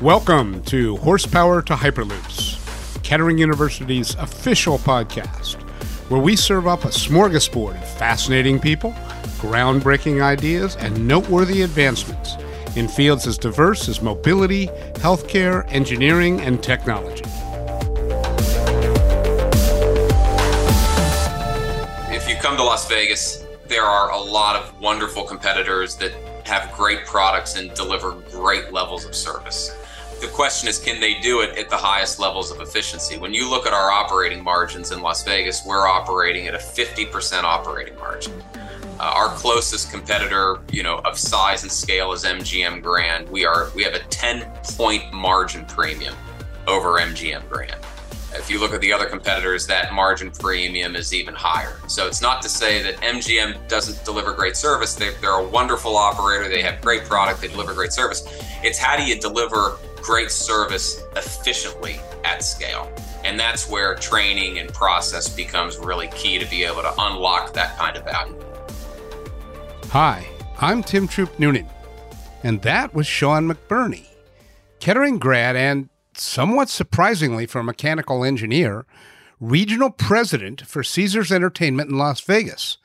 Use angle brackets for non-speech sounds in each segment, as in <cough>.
Welcome to Horsepower to Hyperloops, Kettering University's official podcast, where we serve up a smorgasbord of fascinating people, groundbreaking ideas, and noteworthy advancements in fields as diverse as mobility, healthcare, engineering, and technology. If you come to Las Vegas, there are a lot of wonderful competitors that have great products and deliver great levels of service. The question is, can they do it at the highest levels of efficiency? When you look at our operating margins in Las Vegas, we're operating at a 50% operating margin. Uh, our closest competitor, you know, of size and scale is MGM Grand. We are we have a 10 point margin premium over MGM Grand. If you look at the other competitors, that margin premium is even higher. So it's not to say that MGM doesn't deliver great service. They're, they're a wonderful operator. They have great product. They deliver great service. It's how do you deliver great service efficiently at scale? And that's where training and process becomes really key to be able to unlock that kind of value. Hi, I'm Tim Troop Noonan, and that was Sean McBurney, Kettering grad and, somewhat surprisingly for a mechanical engineer, regional president for Caesars Entertainment in Las Vegas,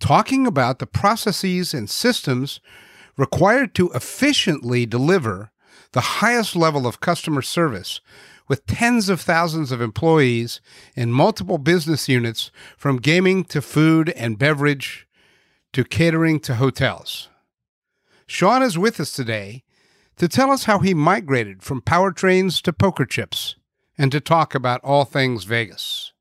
talking about the processes and systems required to efficiently deliver the highest level of customer service with tens of thousands of employees in multiple business units from gaming to food and beverage to catering to hotels. Sean is with us today to tell us how he migrated from powertrains to poker chips and to talk about all things Vegas.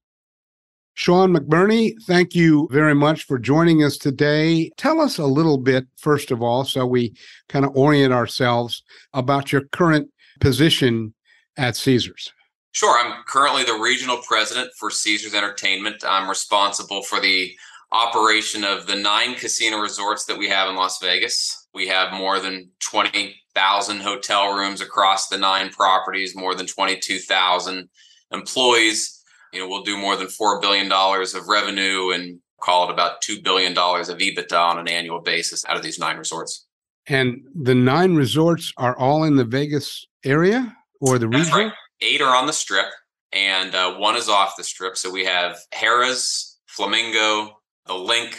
Sean McBurney, thank you very much for joining us today. Tell us a little bit, first of all, so we kind of orient ourselves about your current position at Caesars. Sure. I'm currently the regional president for Caesars Entertainment. I'm responsible for the operation of the nine casino resorts that we have in Las Vegas. We have more than 20,000 hotel rooms across the nine properties, more than 22,000 employees. You know, we'll do more than $4 billion of revenue and call it about $2 billion of EBITDA on an annual basis out of these nine resorts. And the nine resorts are all in the Vegas area or the region? Right. Eight are on the strip and uh, one is off the strip. So we have Harrah's, Flamingo, the LINQ,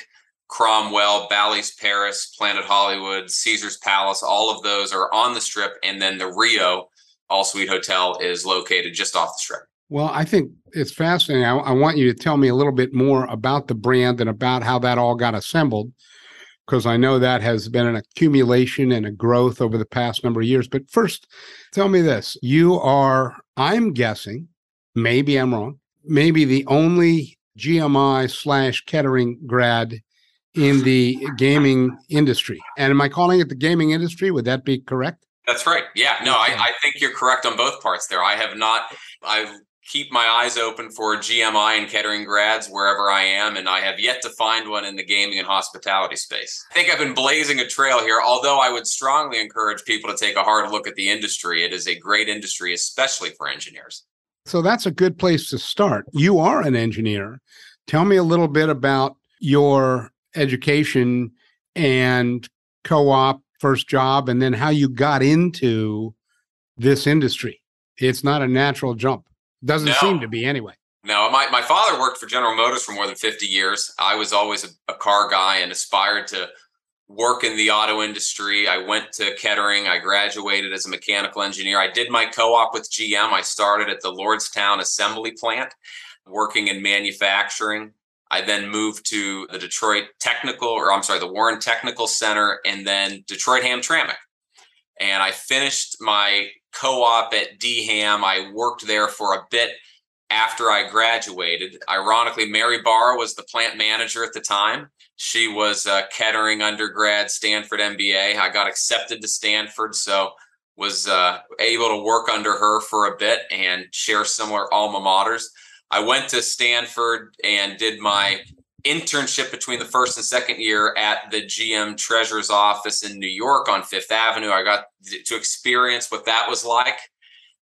Cromwell, Bally's Paris, Planet Hollywood, Caesar's Palace, all of those are on the strip. And then the Rio All Suite Hotel is located just off the strip. Well, I think it's fascinating. I, I, want you to tell me a little bit more about the brand and about how that all got assembled, because I know that has been an accumulation and a growth over the past number of years. But first, tell me this you are, I'm guessing, maybe I'm wrong, maybe the only GMI slash Kettering grad in the gaming industry. And am I calling it the gaming industry? Would that be correct? That's right. Yeah. No, I, I think you're correct on both parts there. I have not, I keep my eyes open for GMI and Kettering grads wherever I am, and I have yet to find one in the gaming and hospitality space. I think I've been blazing a trail here, although I would strongly encourage people to take a hard look at the industry. It is a great industry, especially for engineers. So that's a good place to start. You are an engineer. Tell me a little bit about your education and co op first job, and then how you got into this industry. It's not a natural jump. Doesn't no. seem to be anyway. No, my, my father worked for General Motors for more than 50 years. I was always a, a car guy and aspired to work in the auto industry. I went to Kettering. I graduated as a mechanical engineer. I did my co op with GM. I started at the Lordstown assembly plant, working in manufacturing. I then moved to the Detroit Technical, or I'm sorry, the Warren Technical Center, and then Detroit Hamtramck. And I finished my co op at DHAM. I worked there for a bit after I graduated. Ironically, Mary Barra was the plant manager at the time. She was a Kettering undergrad, Stanford MBA. I got accepted to Stanford, so was uh, able to work under her for a bit and share similar alma maters. I went to Stanford and did my internship between the first and second year at the GM Treasurer's office in New York on Fifth Avenue. I got to experience what that was like.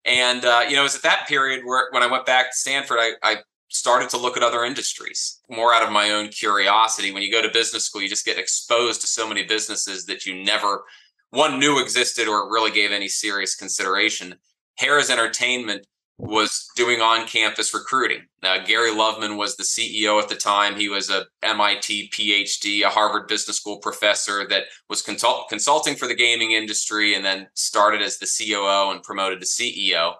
And, uh, you know, it was at that period where when I went back to Stanford, I, I started to look at other industries more out of my own curiosity. When you go to business school, you just get exposed to so many businesses that you never one knew existed or really gave any serious consideration. Harrah's Entertainment was doing on-campus recruiting. Now, Gary Loveman was the CEO at the time. He was a MIT PhD, a Harvard Business School professor that was consult- consulting for the gaming industry, and then started as the COO and promoted to CEO.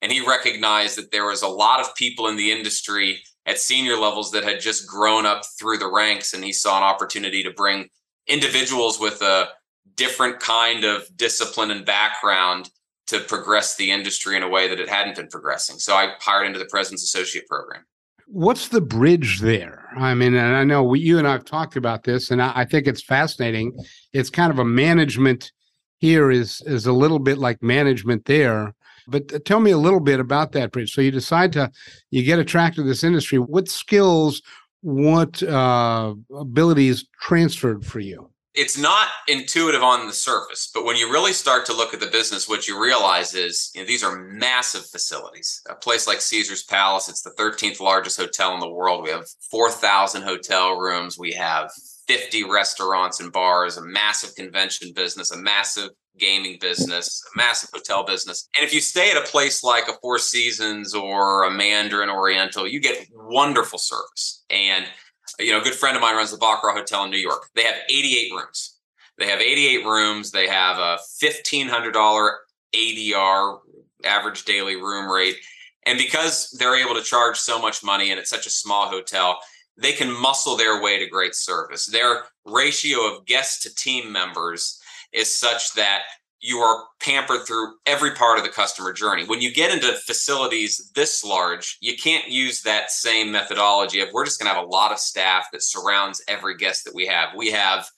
And he recognized that there was a lot of people in the industry at senior levels that had just grown up through the ranks, and he saw an opportunity to bring individuals with a different kind of discipline and background to progress the industry in a way that it hadn't been progressing. So I hired into the President's Associate Program. What's the bridge there? I mean, and I know we, you and I have talked about this, and I, I think it's fascinating. It's kind of a management here is is a little bit like management there. But tell me a little bit about that bridge. So you decide to you get attracted to this industry. What skills, what uh, abilities transferred for you? It's not intuitive on the surface, but when you really start to look at the business, what you realize is you know, these are massive facilities. A place like Caesar's Palace, it's the 13th largest hotel in the world. We have 4,000 hotel rooms. We have 50 restaurants and bars, a massive convention business, a massive gaming business, a massive hotel business. And if you stay at a place like a Four Seasons or a Mandarin Oriental, you get wonderful service. And you know, a good friend of mine runs the Baccarat Hotel in New York. They have 88 rooms. They have 88 rooms. They have a $1,500 ADR, average daily room rate. And because they're able to charge so much money and it's such a small hotel, they can muscle their way to great service. Their ratio of guests to team members is such that you are pampered through every part of the customer journey. When you get into facilities this large, you can't use that same methodology of we're just going to have a lot of staff that surrounds every guest that we have. We have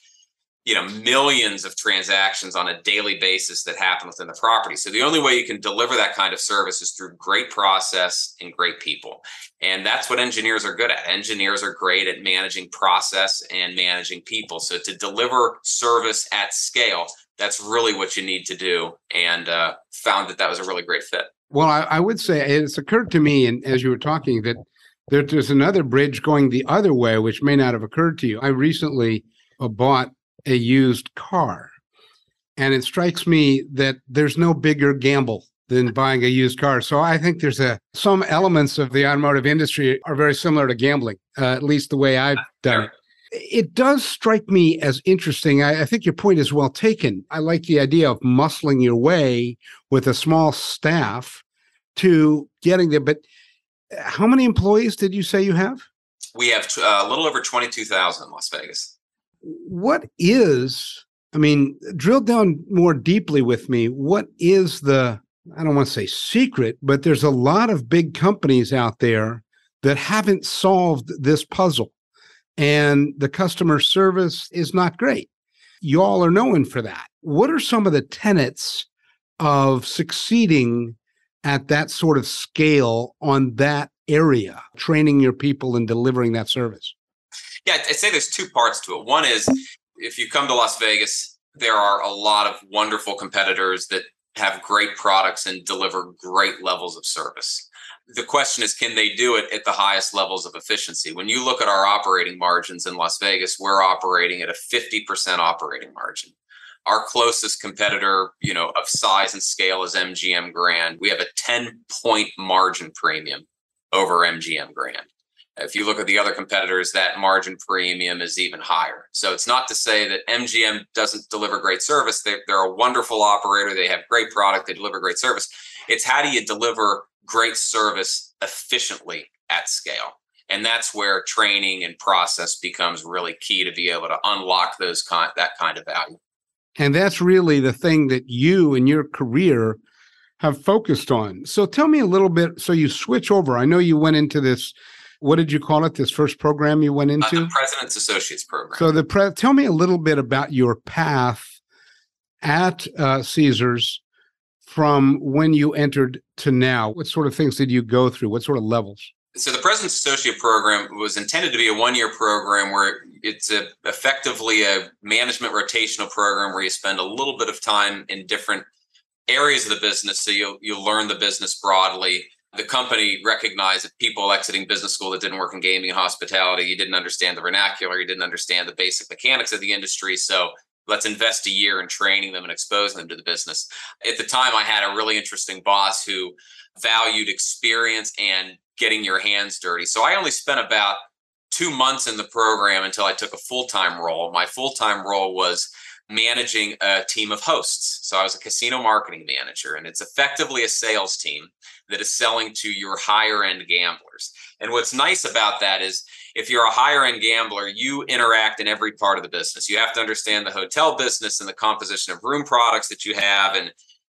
you know millions of transactions on a daily basis that happen within the property. So the only way you can deliver that kind of service is through great process and great people. And that's what engineers are good at. Engineers are great at managing process and managing people. So to deliver service at scale, that's really what you need to do and uh, found that that was a really great fit. Well I, I, would say it's occurred to me and as you were talking that there, there's another bridge going the other way which may not have occurred to you. I recently uh, bought a used car and it strikes me that there's no bigger gamble than buying a used car. So i think there's a some elements of the automotive industry are very similar to gambling uh, at least the way i've done it it does strike me as interesting. I, I, think your point is well taken. I like the idea of muscling your way with a small staff to getting there. But uh, how many employees did you say you have? We have uh, a little over 22,000 in Las Vegas. What is, I mean, drill down more deeply with me. What is the, I don't want to say secret, but there's a lot of big companies out there that haven't solved this puzzle and the customer service is not great. You all are known for that. What are some of the tenets of succeeding at that sort of scale on that area, training your people and delivering that service? Yeah, I'd say there's two parts to it. One is if you come to Las Vegas, there are a lot of wonderful competitors that have great products and deliver great levels of service the question is can they do it at the highest levels of efficiency? When you look at our operating margins in las vegas we're operating at a 50% operating margin. Our closest competitor you know of size and scale is mgm grand. We have a 10 point margin premium over mgm grand if you look at the other competitors that margin premium is even higher so it's not to say that mgm doesn't deliver great service they're, they're a wonderful operator they have great product they deliver great service it's how do you deliver great service efficiently at scale. And that's where training and process becomes really key to be able to unlock those kind that kind of value. And that's really the thing that you and your career have focused on. So tell me a little bit. So you switch over. I know you went into this. What did you call it? This first program you went into? Uh, the President's Associates program. So the pre- tell me a little bit about your path at uh, Caesars from when you entered to now? What sort of things did you go through? What sort of levels? So the President's Associate Program was intended to be a one-year program where it's a, effectively a management rotational program where you spend a little bit of time in different areas of the business, so you'll you'll learn the business broadly. The company recognized that people exiting business school that didn't work in gaming and hospitality, you didn't understand the vernacular, you didn't understand the basic mechanics of the industry. So let's invest a year in training them and exposing them to the business. At the time, I had a really interesting boss who valued experience and getting your hands dirty. So I only spent about two months in the program until I took a full time role. My full time role was managing a team of hosts. So I was a casino marketing manager, and it's effectively a sales team that is selling to your higher end gamblers. And what's nice about that is if you're a higher end gambler, you interact in every part of the business. You have to understand the hotel business and the composition of room products that you have and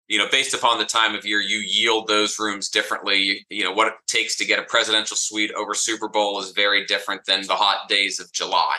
you know based upon the time of year you yield those rooms differently you, know what it takes to get a presidential suite over super bowl is very different than the hot days of july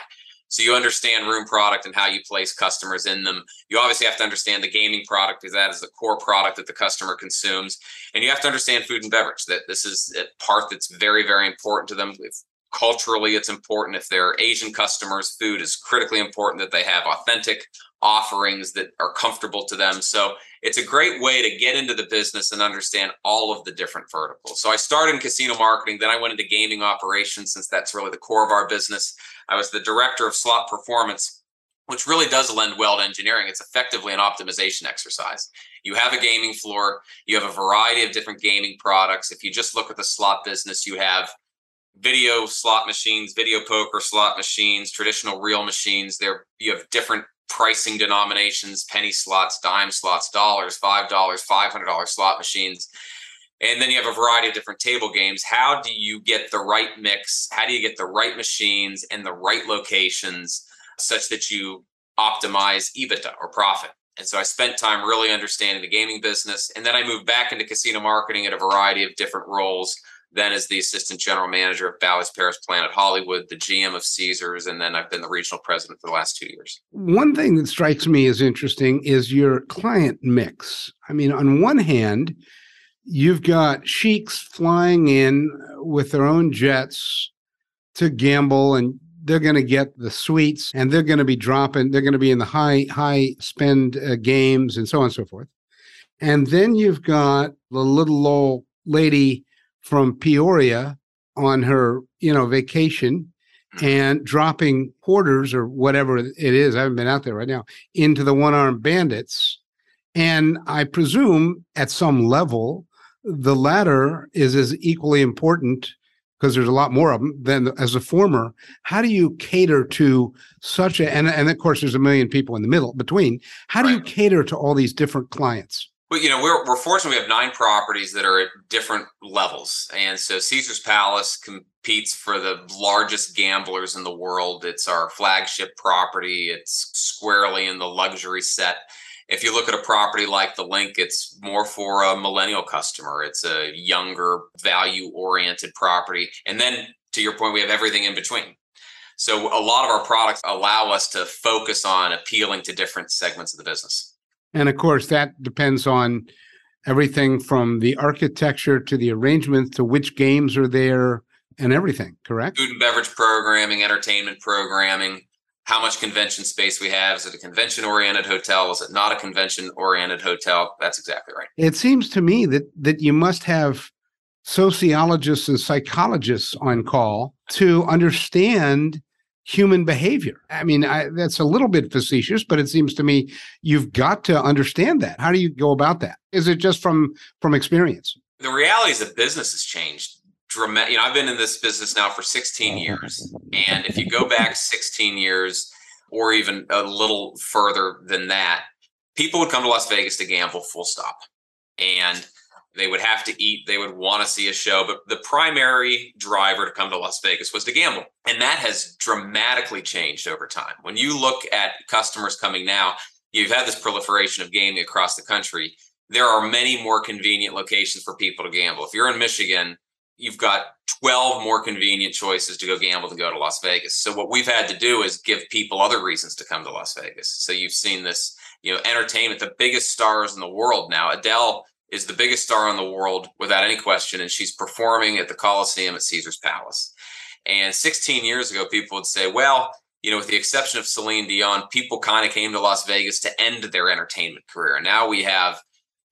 so you understand room product and how you place customers in them. You obviously have to understand the gaming product because that is the core product that the customer consumes. And you have to understand food and beverage, that this is a part that's very, very important to them. If culturally it's important. If they're asian customers food is critically important that they have authentic offerings that are comfortable to them. So it's a great way to get into the business and understand all of the different verticals. So i started in casino marketing then i went into gaming operations since that's really the core of our business. I was the director of slot performance which really does lend well to engineering. It's effectively an optimization exercise. You have a gaming floor you have a variety of different gaming products. If you just look at the slot business you have video slot machines, video poker slot machines, traditional reel machines. There you have different pricing denominations, penny slots, dime slots, dollars, five dollars, five hundred dollar slot machines. And then you have a variety of different table games. How do you get the right mix? How do you get the right machines and the right locations such that you optimize EBITDA or profit? And so I spent time really understanding the gaming business. And then I moved back into casino marketing at a variety of different roles then as the assistant general manager of Bally's Paris Planet Hollywood, the GM of Caesars, and then I've been the regional president for the last two years. One thing that strikes me as interesting is your client mix. I mean, on one hand, you've got sheiks flying in with their own jets to gamble and they're going to get the suites and they're going to be dropping they're going to be in the high high spend uh, games and so on and so forth and then you've got the little old lady from Peoria on her, you know, vacation and dropping quarters or whatever it is. I haven't been out there right now into the one armed bandits. And I presume at some level, the latter is as equally important because there's a lot more of them than as a former. How do you cater to such a, and, and of course, there's a million people in the middle between. How do right. you cater to all these different clients? But you know, we're we're fortunate we have nine properties that are at different levels. And so Caesar's Palace competes for the largest gamblers in the world. It's our flagship property. It's squarely in the luxury set. If you look at a property like the LINQ, it's more for a millennial customer. It's a younger, value oriented property. And then to your point, we have everything in between. So a lot of our products allow us to focus on appealing to different segments of the business. And of course, that depends on everything from the architecture to the arrangements to which games are there and everything, correct? Food and beverage programming, entertainment programming, how much convention space we have. Is it a convention oriented hotel? Is it not a convention oriented hotel? That's exactly right. It seems to me that that you must have sociologists and psychologists on call to understand human behavior. I mean, I, that's a little bit facetious, but it seems to me you've got to understand that. How do you go about that? Is it just from from experience? The reality is that business has changed dramatic. You know, I've been in this business now for 16 years, and if you go back 16 years, or even a little further than that, people would come to Las Vegas to gamble. Full stop. And they would have to eat. They would want to see a show. But the primary driver to come to Las Vegas was to gamble. And that has dramatically changed over time. When you look at customers coming now, you've had this proliferation of gaming across the country. There are many more convenient locations for people to gamble. If you're in Michigan, you've got 12 more convenient choices to go gamble than go to Las Vegas. So what we've had to do is give people other reasons to come to Las Vegas. So you've seen this, you know, entertainment, the biggest stars in the world now. Adele is the biggest star in the world without any question, and she's performing at the Coliseum at Caesar's Palace. And 16 years ago, people would say, well, you know, with the exception of Celine Dion, people kind of came to Las Vegas to end their entertainment career. And Now we have,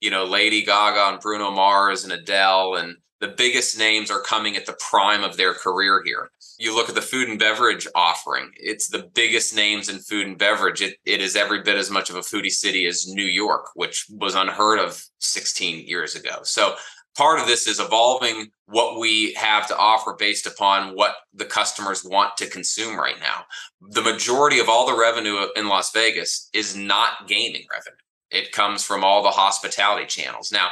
you know, Lady Gaga and Bruno Mars and Adele, and the biggest names are coming at the prime of their career here. You look at the food and beverage offering, it's the biggest names in food and beverage. It, it is every bit as much of a foodie city as New York, which was unheard of 16 years ago. So part of this is evolving what we have to offer based upon what the customers want to consume right now. The majority of all the revenue in Las Vegas is not gaming revenue. It comes from all the hospitality channels. Now,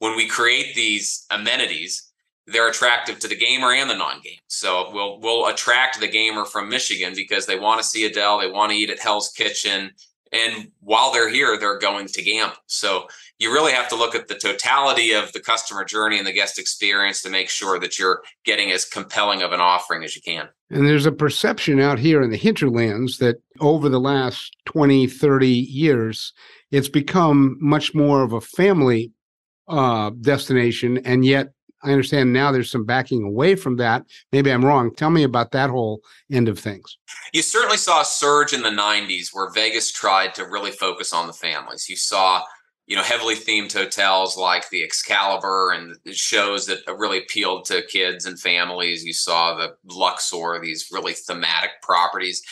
when we create these amenities, they're attractive to the gamer and the non-game. So we'll we'll attract the gamer from Michigan because they want to see Adele, they want to eat at Hell's Kitchen, and while they're here, they're going to gamble. So you really have to look at the totality of the customer journey and the guest experience to make sure that you're getting as compelling of an offering as you can. And there's a perception out here in the hinterlands that over the last 20, 30 years, it's become much more of a family uh, destination. And yet, I understand now there's some backing away from that. Maybe I'm wrong. Tell me about that whole end of things. You certainly saw a surge in the 90s where Vegas tried to really focus on the families. You saw you know heavily themed hotels like the excalibur and shows that really appealed to kids and families you saw the luxor these really thematic properties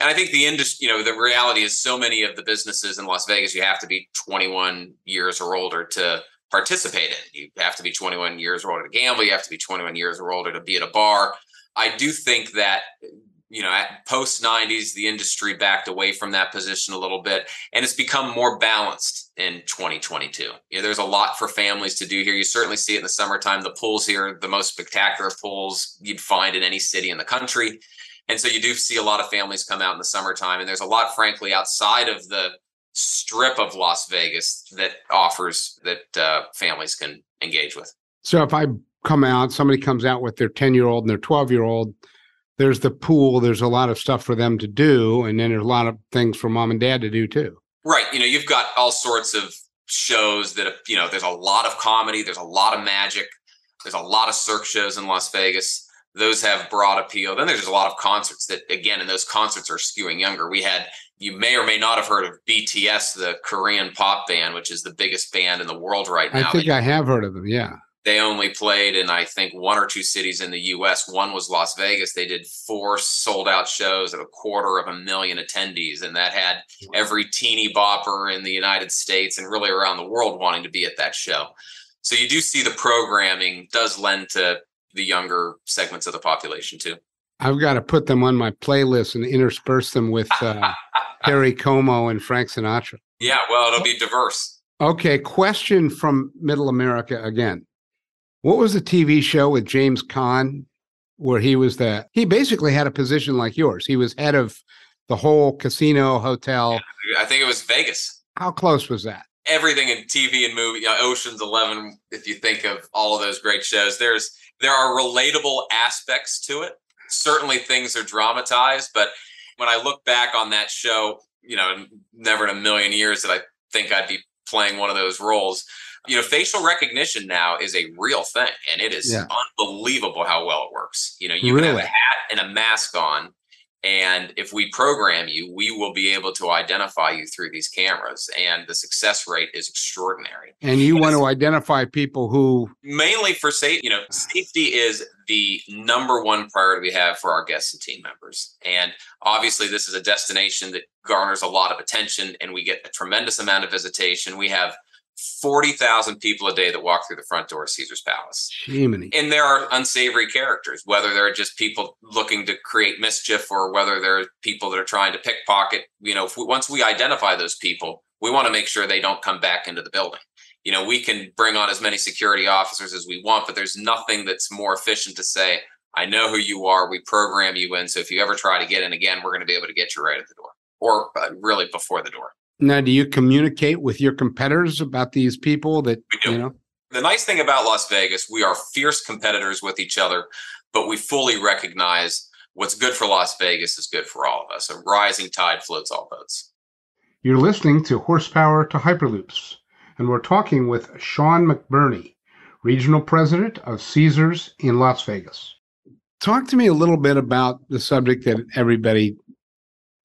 and i think the industry you know the reality is so many of the businesses in las vegas you have to be 21 years or older to participate in you have to be 21 years or older to gamble you have to be 21 years or older to be at a bar i do think that you know, at post 90s, the industry backed away from that position a little bit, and it's become more balanced in 2022. You know, there's a lot for families to do here. You certainly see it in the summertime. The pools here, the most spectacular pools you'd find in any city in the country. And so you do see a lot of families come out in the summertime, and there's a lot, frankly, outside of the strip of Las Vegas that offers that uh, families can engage with. So if I come out, somebody comes out with their 10 year old and their 12 year old, there's the pool, there's a lot of stuff for them to do, and then there's a lot of things for mom and dad to do too. Right. You know, you've got all sorts of shows that, you know, there's a lot of comedy, there's a lot of magic, there's a lot of cirque shows in Las Vegas. Those have broad appeal. Then there's a lot of concerts that, again, and those concerts are skewing younger. We had, you may or may not have heard of BTS, the Korean pop band, which is the biggest band in the world right now. I think I have heard of them. Yeah they only played in I think one or two cities in the U.S. One was Las Vegas. They did four sold out shows of a quarter of a million attendees, and that had every teeny bopper in the United States and really around the world wanting to be at that show. So you do see the programming does lend to the younger segments of the population too. I've got to put them on my playlist and intersperse them with uh, <laughs> Perry Como and Frank Sinatra. Yeah, well, it'll be diverse. Okay, question from Middle America again. What was the TV show with James Caan where he was the he basically had a position like yours. He was head of the whole casino hotel. Yeah, I think it was Vegas. How close was that? Everything in TV and movie, you know, Ocean's Eleven. If you think of all of those great shows, there's there are relatable aspects to it. Certainly, things are dramatized, but when I look back on that show, you know, never in a million years that I think I'd be playing one of those roles you know, facial recognition now is a real thing, and it is yeah. unbelievable how well it works. You know, you really? can have a hat and a mask on, and if we program you, we will be able to identify you through these cameras, and the success rate is extraordinary. And you want to identify people who mainly for safety. You know, safety is the number one priority we have for our guests and team members. And obviously, this is a destination that garners a lot of attention, and we get a tremendous amount of visitation. We have 40,000 people a day that walk through the front door of Caesar's Palace. Jiminy. And there are unsavory characters, whether they're just people looking to create mischief or whether they're people that are trying to pickpocket. You know, we, once we identify those people, we want to make sure they don't come back into the building. You know, we can bring on as many security officers as we want, but there's nothing that's more efficient to say, I know who you are. We program you in. So if you ever try to get in again, we're going to be able to get you right at the door or uh, really before the door. Now, do you communicate with your competitors about these people that you know? The nice thing about Las Vegas, we are fierce competitors with each other, but we fully recognize what's good for Las Vegas is good for all of us. A rising tide floats all boats. You're listening to Horsepower to Hyperloops, and we're talking with Sean McBurney, Regional President of Caesars in Las Vegas. Talk to me a little bit about the subject that everybody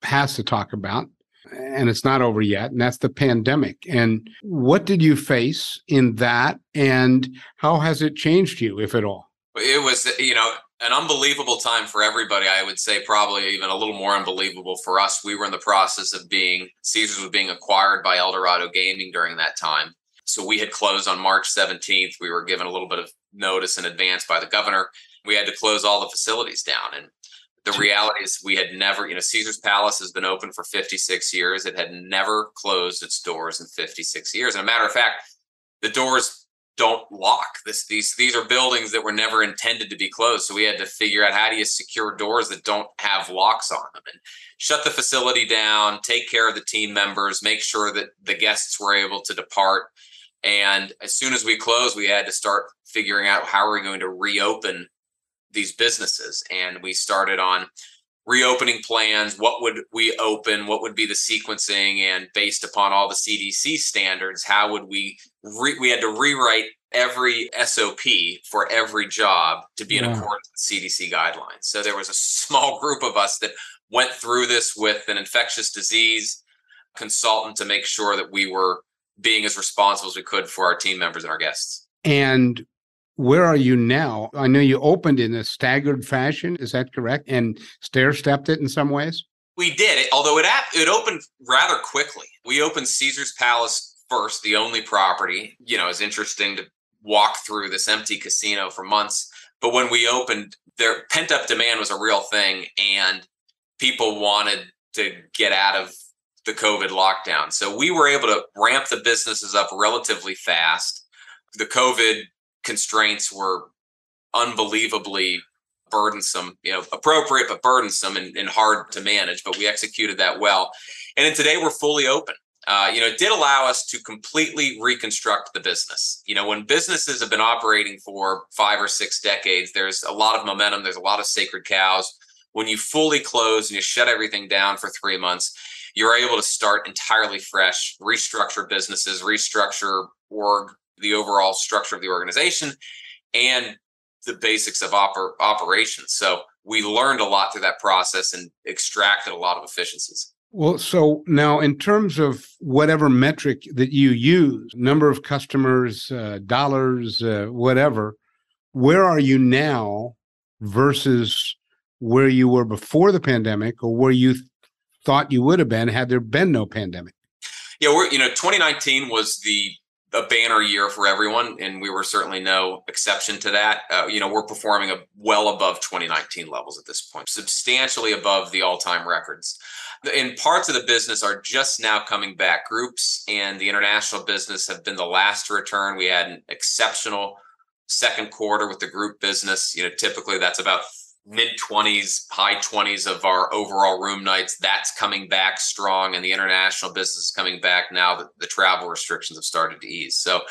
has to talk about and it's not over yet, and that's the pandemic. And what did you face in that, and how has it changed you, if at all? It was, you know, an unbelievable time for everybody. I would say probably even a little more unbelievable for us. We were in the process of being Caesars was being acquired by Eldorado Gaming during that time. So we had closed on March 17th. We were given a little bit of notice in advance by the governor. We had to close all the facilities down. And the reality is we had never, you know, Caesar's Palace has been open for 56 years. It had never closed its doors in 56 years. And a matter of fact, the doors don't lock. This these these are buildings that were never intended to be closed. So we had to figure out how do you secure doors that don't have locks on them and shut the facility down, take care of the team members, make sure that the guests were able to depart. And as soon as we closed, we had to start figuring out how are we going to reopen these businesses. And we started on reopening plans what would we open what would be the sequencing and based upon all the cdc standards how would we re- we had to rewrite every sop for every job to be in yeah. accordance with cdc guidelines so there was a small <laughs> group of us that went through this with an infectious disease consultant to make sure that we were being as responsible as we could for our team members and our guests and where are you now? I know you opened in a staggered fashion. Is that correct? And stair stepped it in some ways? We did, although it it opened rather quickly. We opened Caesar's Palace first, the only property. You know, it's interesting to walk through this empty casino for months. But when we opened, their pent up demand was a real thing, and people wanted to get out of the COVID lockdown. So we were able to ramp the businesses up relatively fast. The COVID constraints were unbelievably burdensome, you know, appropriate but burdensome and, and, hard to manage. But we executed that well. And then today we're fully open. Uh, you know, it did allow us to completely reconstruct the business. You know, when businesses have been operating for five or six decades, there's a lot of momentum, there's a lot of sacred cows. When you fully close and you shut everything down for three months, you're able to start entirely fresh, restructure businesses, restructure org the overall structure of the organization and the basics of oper- operations. So we learned a lot through that process and extracted a lot of efficiencies. Well, so now in terms of whatever metric that you use, number of customers, uh, dollars, uh, whatever, where are you now versus where you were before the pandemic or where you th- thought you would have been had there been no pandemic? Yeah, we're you know 2019 was the a banner year for everyone, and we were certainly no exception to that. Uh, you know, we're performing well above 2019 levels at this point, substantially above the all-time records. And parts of the business are just now coming back. Groups and the international business have been the last to return. We had an exceptional second quarter with the group business. You know, typically that's about mid 20s, high 20s of our overall room nights. That's coming back strong, and the international business is coming back now that the travel restrictions have started to ease. So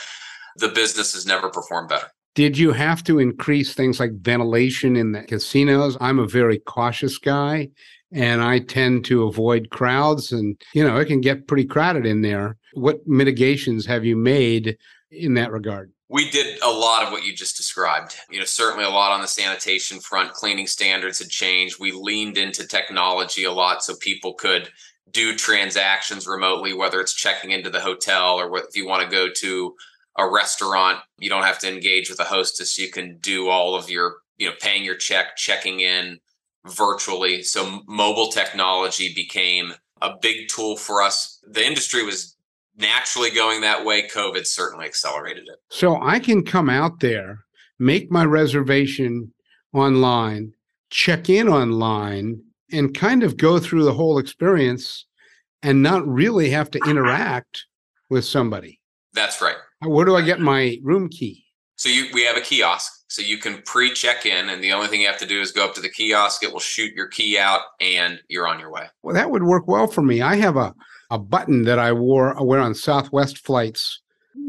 the business has never performed better. Did you have to increase things like ventilation in the casinos? I'm a very cautious guy and I tend to avoid crowds and you know it can get pretty crowded in there. What mitigations have you made in that regard? We did a lot of what you just described. You know, certainly a lot on the sanitation front, cleaning standards had changed. We leaned into technology a lot so people could do transactions remotely, whether it's checking into the hotel or if you want to go to a restaurant, you don't have to engage with a hostess. You can do all of your, you know, paying your check, checking in virtually. So mobile technology became a big tool for us. The industry was naturally going that way. COVID certainly accelerated it. So I can come out there, make my reservation online, check in online, and kind of go through the whole experience and not really have to interact with somebody. That's right. Where do I get my room key? So you, we have a kiosk, so you can pre-check in, and the only thing you have to do is go up to the kiosk. It will shoot your key out, and you're on your way. Well, that would work well for me. I have a a button that I wore wear on Southwest flights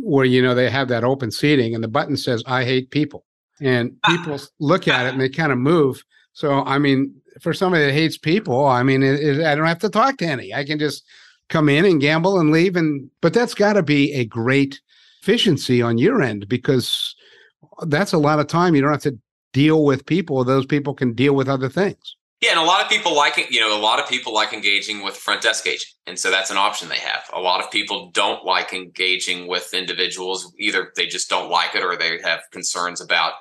where you know they have that open seating and the button says I hate people. And ah. people look at it and <laughs> they kind of move. So I mean, for somebody that hates people, I mean, it, it, I don't have to talk to any. I can just come in and gamble and leave and but that's got to be a great efficiency on your end because that's a lot of time you don't have to deal with people those people can deal with other things yeah, and a lot of people like it. You know, a lot of people like engaging with front desk agent, and so that's an option they have. A lot of people don't like engaging with individuals. Either they just don't like it, or they have concerns about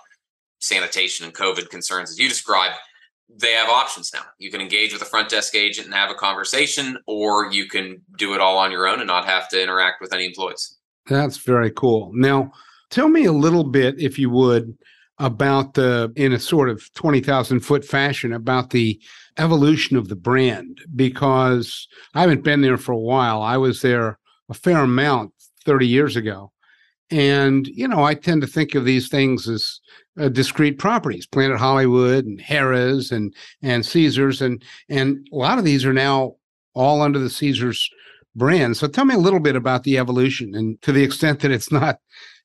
sanitation and COVID concerns as you described, they have options now. You can engage with a front desk agent and have a conversation, or you can do it all on your own and not have to interact with any employees. That's very cool. Now, tell me a little bit, if you would, about the, in a sort of 20,000 foot fashion, about the evolution of the brand, because I haven't been there for a while. I was there a fair amount 30 years ago. And, you know, I tend to think of these things as uh, discrete properties, Planet Hollywood and Harrah's and and Caesars, and and a lot of these are now all under the Caesars brand. So tell me a little bit about the evolution, and to the extent that it's not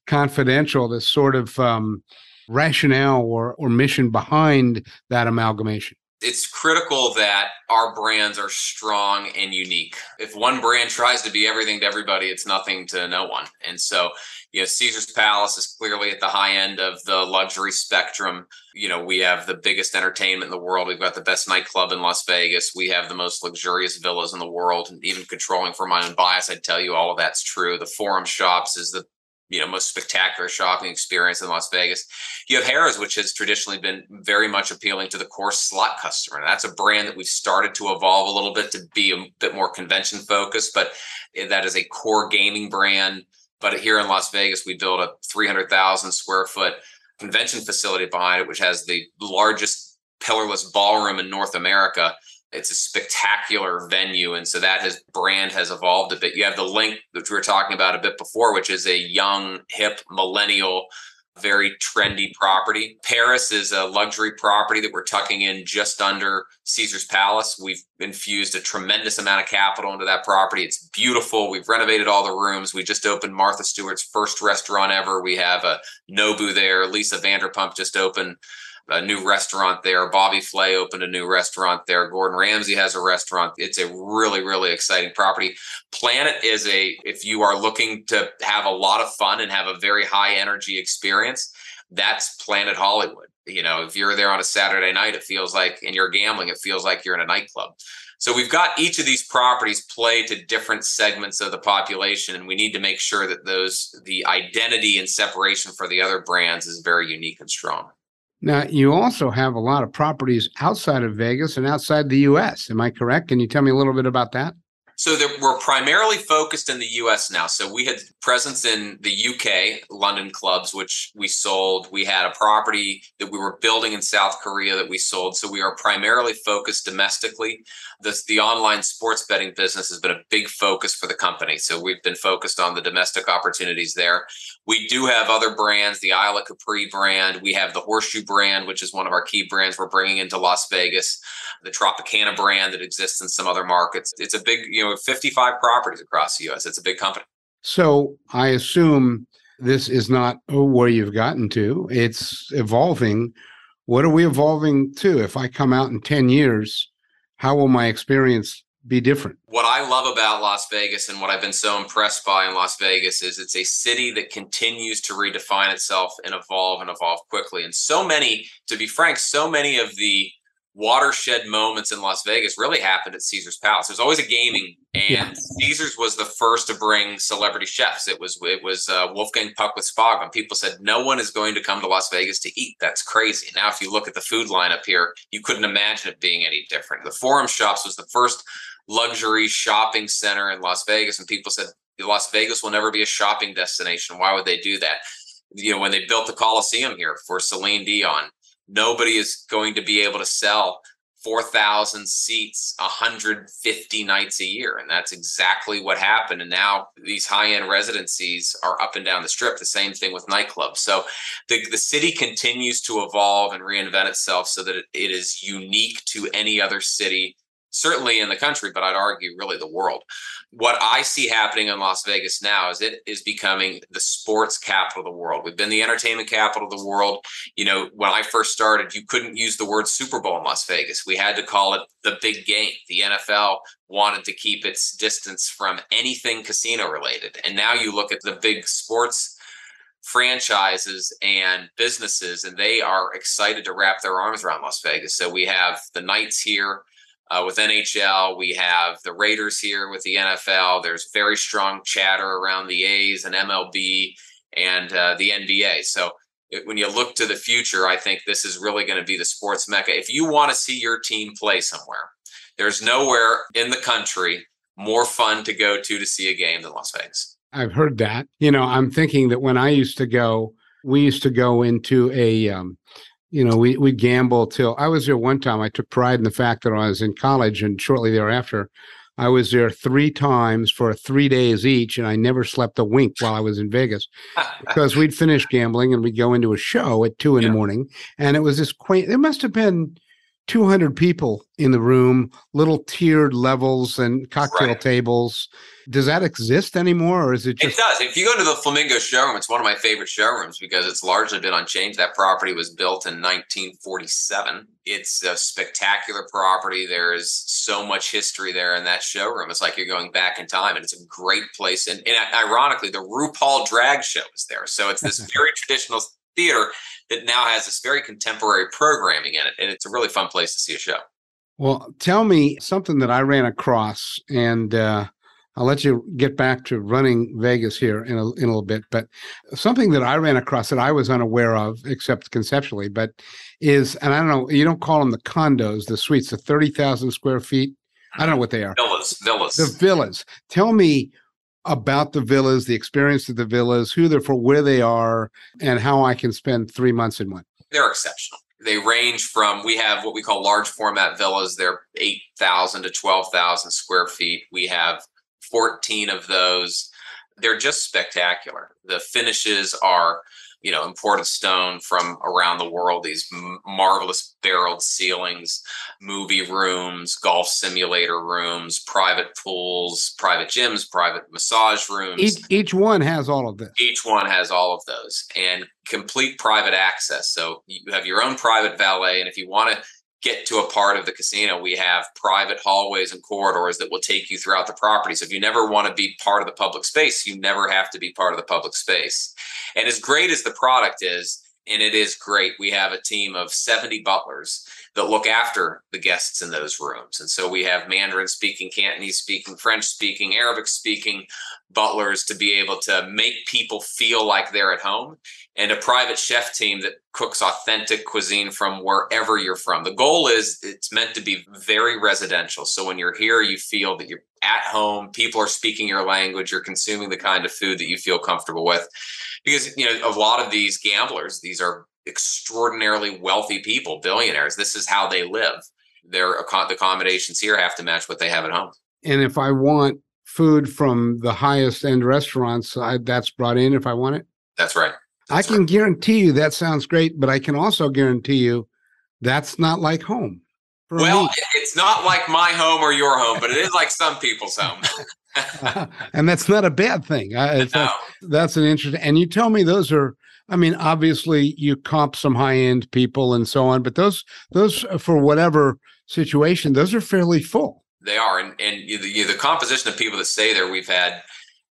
confidential, this sort of um, rationale or or mission behind that amalgamation it's critical that our brands are strong and unique. If one brand tries to be everything to everybody, it's nothing to no one. And so, you know, Caesar's Palace is clearly at the high end of the luxury spectrum. You know, we have the biggest entertainment in the world. We've got the best nightclub in Las Vegas. We have the most luxurious villas in the world. And even controlling for my own bias, I'd tell you all of that's true. The Forum Shops is the you know most spectacular shopping experience in Las Vegas. You have Harrah's, which has traditionally been very much appealing to the core slot customer. And that's a brand that we've started to evolve a little bit to be a bit more convention focused, but that is a core gaming brand. But here in Las Vegas, we built a 300,000 square foot convention facility behind it, which has the largest pillarless ballroom in North America it's a spectacular venue and so that his brand has evolved a bit. You have the LINQ which we were talking about a bit before which is a young hip millennial very trendy property. Paris is a luxury property that we're tucking in just under caesar's palace. We've infused a tremendous amount of capital into that property. It's beautiful. We've renovated all the rooms. We just opened martha stewart's first restaurant ever. We have a nobu there. Lisa vanderpump just opened a new restaurant there. Bobby Flay opened a new restaurant there. Gordon Ramsay has a restaurant. It's a really, really exciting property. Planet is a, if you are looking to have a lot of fun and have a very high energy experience, that's Planet Hollywood. You know, if you're there on a Saturday night, it feels like, and you're gambling, it feels like you're in a nightclub. So we've got each of these properties play to different segments of the population, and we need to make sure that those the identity and separation for the other brands is very unique and strong. Now, you also have a lot of properties outside of Vegas and outside the US. Am I correct? Can you tell me a little bit about that? So we're primarily focused in the U.S. now. So we had presence in the U.K. London clubs, which we sold. We had a property that we were building in South Korea that we sold. So we are primarily focused domestically. The, the online sports betting business has been a big focus for the company. So we've been focused on the domestic opportunities there. We do have other brands, the Isle of Capri brand. We have the Horseshoe brand, which is one of our key brands we're bringing into Las Vegas. The Tropicana brand that exists in some other markets. It's a big, you know, 55 properties across the U.S. It's a big company. So I assume this is not oh, where you've gotten to. It's evolving. What are we evolving to? If I come out in 10 years, how will my experience be different? What I love about Las Vegas and what I've been so impressed by in Las Vegas is it's a city that continues to redefine itself and evolve and evolve quickly. And so many, to be frank, so many of the watershed moments in Las Vegas really happened at Caesar's Palace. There's always a gaming, and yeah. Caesar's was the first to bring celebrity chefs. It was it was uh, Wolfgang Puck with Spago, and people said no one is going to come to Las Vegas to eat. That's crazy. Now, if you look at the food lineup here, you couldn't imagine it being any different. The Forum Shops was the first luxury shopping center in Las Vegas, and people said Las Vegas will never be a shopping destination. Why would they do that? You know, when they built the Coliseum here for Celine Dion, nobody is going to be able to sell 4,000 seats 150 nights a year. And that's exactly what happened. And now these high end residencies are up and down the strip. The same thing with nightclubs. So the, the city continues to evolve and reinvent itself so that it, it is unique to any other city certainly in the country, but I'd argue really the world. What I see happening in Las Vegas now is it is becoming the sports capital of the world. We've been the entertainment capital of the world. You know, when I first started, you couldn't use the word Super Bowl in Las Vegas. We had to call it the big game. The NFL wanted to keep its distance from anything casino related. And now you look at the big sports franchises and businesses, and they are excited to wrap their arms around Las Vegas. So we have the Knights here uh, with NHL, we have the Raiders here with the NFL. There's very strong chatter around the A's and MLB and uh, the NBA. So it, when you look to the future, I think this is really going to be the sports mecca. If you want to see your team play somewhere, there's nowhere in the country more fun to go to to see a game than Las Vegas. I've heard that. You know, I'm thinking that when I used to go, we used to go into a, um, you know, we we gamble till I was there one time. I took pride in the fact that I was in college, and shortly thereafter, I was there three times for three days each, and I never slept a wink while I was in Vegas because we'd finish gambling and we'd go into a show at two in yeah. the morning, and it was this quaint. It must have been 200 people in the room, little tiered levels and cocktail right. tables. Does that exist anymore, or is it just? It does. If you go to the Flamingo showroom, it's one of my favorite showrooms because it's largely been unchanged. That property was built in 1947. It's a spectacular property. There is so much history there in that showroom. It's like you're going back in time, and it's a great place. And, and ironically, the RuPaul drag show is there, so it's this <laughs> very traditional theater that now has this very contemporary programming in it. And it's a really fun place to see a show. Well, tell me something that I ran across, and uh, I'll let you get back to running Vegas here in a, in a little bit. But something that I ran across that I was unaware of, except conceptually, but is, and I don't know, you don't call them the condos, the suites, the 30,000 square feet. I don't know what they are. Villas, villas. The villas. Tell me about the villas, the experience of the villas, who they're for, where they are, and how I can spend three months in one. They're exceptional. They range from we have what we call large format villas. They're eight thousand to twelve thousand square feet. We have fourteen of those. They're just spectacular. The finishes are you know imported stone from around the world these m- marvelous barreled ceilings movie rooms golf simulator rooms private pools private gyms private massage rooms. Each, each one has all of this. Each one has all of those and complete private access. So you have your own private valet and if you want to get to a part of the casino, we have private hallways and corridors that will take you throughout the property. So if you never want to be part of the public space, you never have to be part of the public space. And as great as the product is, and it is great, we have a team of 70 butlers that look after the guests in those rooms. And so we have Mandarin speaking, Cantonese speaking, French speaking, Arabic speaking butlers to be able to make people feel like they're at home and a private chef team that cooks authentic cuisine from wherever you're from. The goal is it's meant to be very residential. So when you're here, you feel that you're at home, people are speaking your language, you're consuming the kind of food that you feel comfortable with. Because, you know, a lot of these gamblers, these are extraordinarily wealthy people, billionaires. This is how they live. Their accommodations here have to match what they have at home. And if I want food from the highest end restaurants, I, that's brought in if I want it. That's right. That's I can right. guarantee you that sounds great, but I can also guarantee you that's not like home. Well, me. <laughs> it's not like my home or your home, but it is like some people's home. uh, <laughs> <laughs> and that's not a bad thing. Uh, no. a, that's an interesting. And you tell me those are. I mean, obviously you comp some high end people and so on, but those those uh, for whatever situation, those are fairly full. They are, and and the, the composition of people that stay there, we've had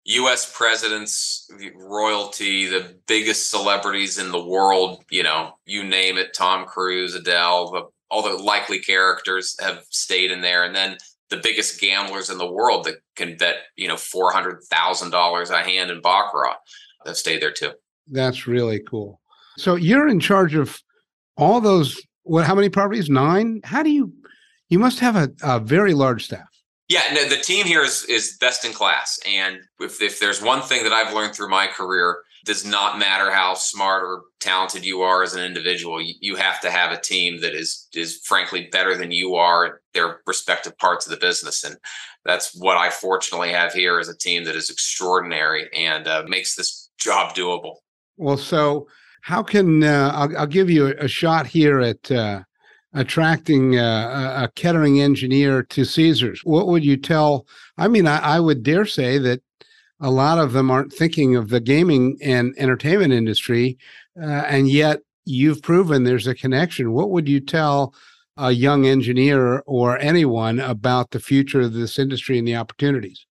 U.S. presidents, royalty, the biggest celebrities in the world, you know, you name it, Tom Cruise, Adele, the, all the likely characters have stayed in there. And then the biggest gamblers in the world that can bet, you know, $400,000 a hand in Baccarat have stayed there too. That's really cool. So you're in charge of all those, what, how many properties? Nine? How do you, you must have a, a very large staff. Yeah, no, the team here is is best in class. And if, if there's one thing that I've learned through my career, does not matter how smart or talented you are as an individual. You, you have to have a team that is is frankly better than you are at their respective parts of the business. And that's what I fortunately have here is a team that is extraordinary and uh, makes this job doable. Well, so how can uh, I'll, I'll, give you a, shot here at uh, attracting uh, a Kettering engineer to Caesars? What would you tell? I mean, I, I, would dare say that a lot of them aren't thinking of the gaming and entertainment industry, uh, and yet you've proven there's a connection. What would you tell a young engineer or anyone about the future of this industry and the opportunities?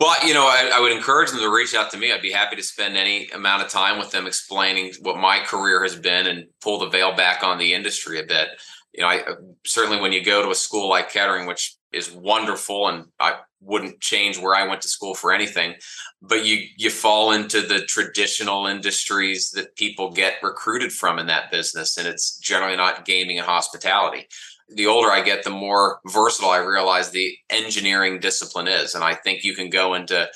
Well, you know, I, I, would encourage them to reach out to me. I'd be happy to spend any amount of time with them explaining what my career has been and pull the veil back on the industry a bit you know, I uh, certainly when you go to a school like Kettering, which is wonderful, and I wouldn't change where I went to school for anything. But you you fall into the traditional industries that people get recruited from in that business, and it's generally not gaming and hospitality. The older I get, the more versatile I realize the engineering discipline is, and I think you can go into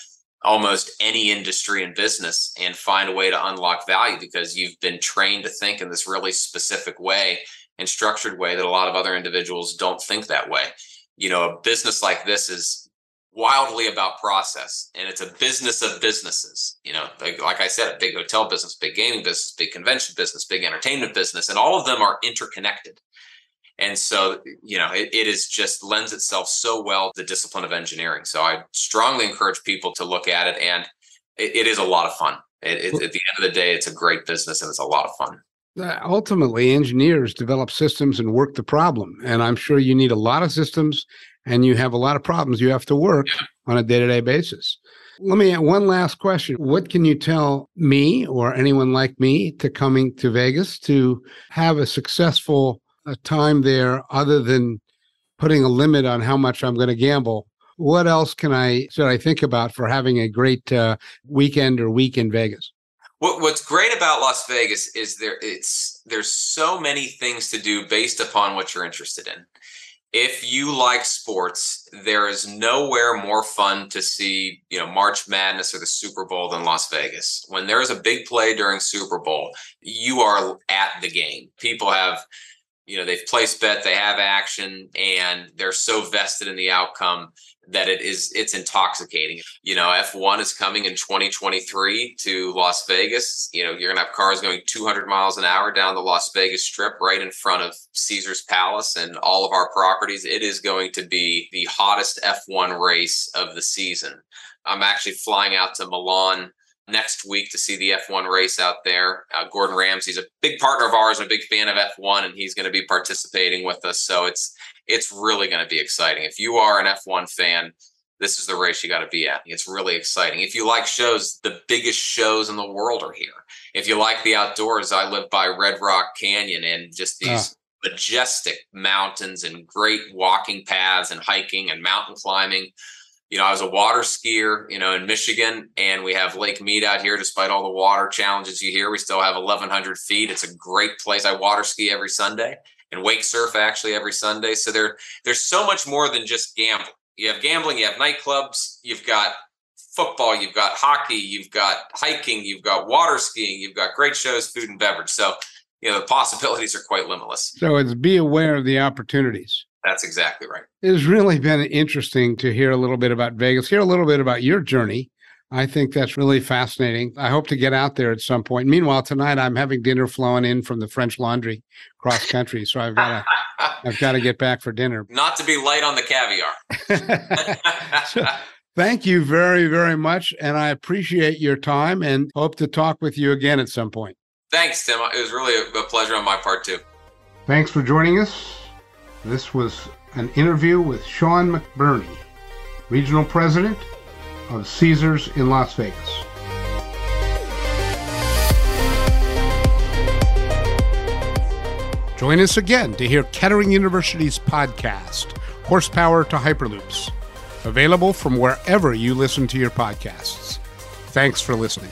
almost any industry and business and find a way to unlock value because you've been trained to think in this really specific way and structured way that a lot of other individuals don't think that way. You know, a business like this is wildly about process and it's a business of businesses. You know, like, like I said, a big hotel business, big gaming business, big convention business, big entertainment business, and all of them are interconnected. And so, you know, it, it is just lends itself so well to the discipline of engineering. So I strongly encourage people to look at it. And it, it is a lot of fun. It, at the end of the day, it's a great business and it's a lot of fun. Uh, ultimately, engineers develop systems and work the problem. And I'm sure you need a lot of systems and you have a lot of problems you have to work yeah. on a day to day basis. Let me add one last question. What can you tell me or anyone like me to coming to Vegas to have a successful a time there other than putting a limit on how much I'm going to gamble. What else can I should I think about for having a great uh, weekend or week in Vegas? What, what's great about Las Vegas is there it's there's so many things to do based upon what you're interested in. If you like sports, there is nowhere more fun to see, you know, March Madness or the Super Bowl than Las Vegas. When there's a big play during Super Bowl, you are at the game. People have you know they've placed bet they have action and they're so vested in the outcome that it is it's intoxicating. You know f1 is coming in 2023 to las vegas. You know you're gonna have cars going 200 miles an hour down the las vegas strip right in front of caesar's palace and all of our properties. It is going to be the hottest f1 race of the season. I'm actually flying out to milan next week to see the F1 race out there. Uh, Gordon Ramsay's a big partner of ours and a big fan of F1, and he's going to be participating with us. So it's it's really going to be exciting. If you are an F1 fan, this is the race you got to be at. It's really exciting. If you like shows, the biggest shows in the world are here. If you like the outdoors, I live by Red Rock Canyon and just these. Majestic mountains and great walking paths and hiking and mountain climbing you know, I was a water skier, you know, in Michigan, and we have Lake Mead out here. Despite all the water challenges you hear, we still have 1,100 feet. It's a great place. I water ski every Sunday and wake surf actually every Sunday. So there, there's so much more than just gambling. You have gambling, you have nightclubs, you've got football, you've got hockey, you've got hiking, you've got water skiing, you've got great shows, food and beverage. So, you know, the possibilities are quite limitless. So it's be aware of the opportunities. That's exactly right. It has really been interesting to hear a little bit about Vegas, hear a little bit about your journey. I think that's really fascinating. I hope to get out there at some point. Meanwhile, tonight I'm having dinner flowing in from the French Laundry cross country, so I've got to <laughs> I've got to get back for dinner. Not to be light on the caviar. <laughs> so, thank you very very much, and I appreciate your time and hope to talk with you again at some point. Thanks, Tim. It was really a pleasure on my part too. Thanks for joining us. This was an interview with Sean McBurney, Regional President of Caesars in Las Vegas. Join us again to hear Kettering University's podcast, Horsepower to Hyperloops, available from wherever you listen to your podcasts. Thanks for listening.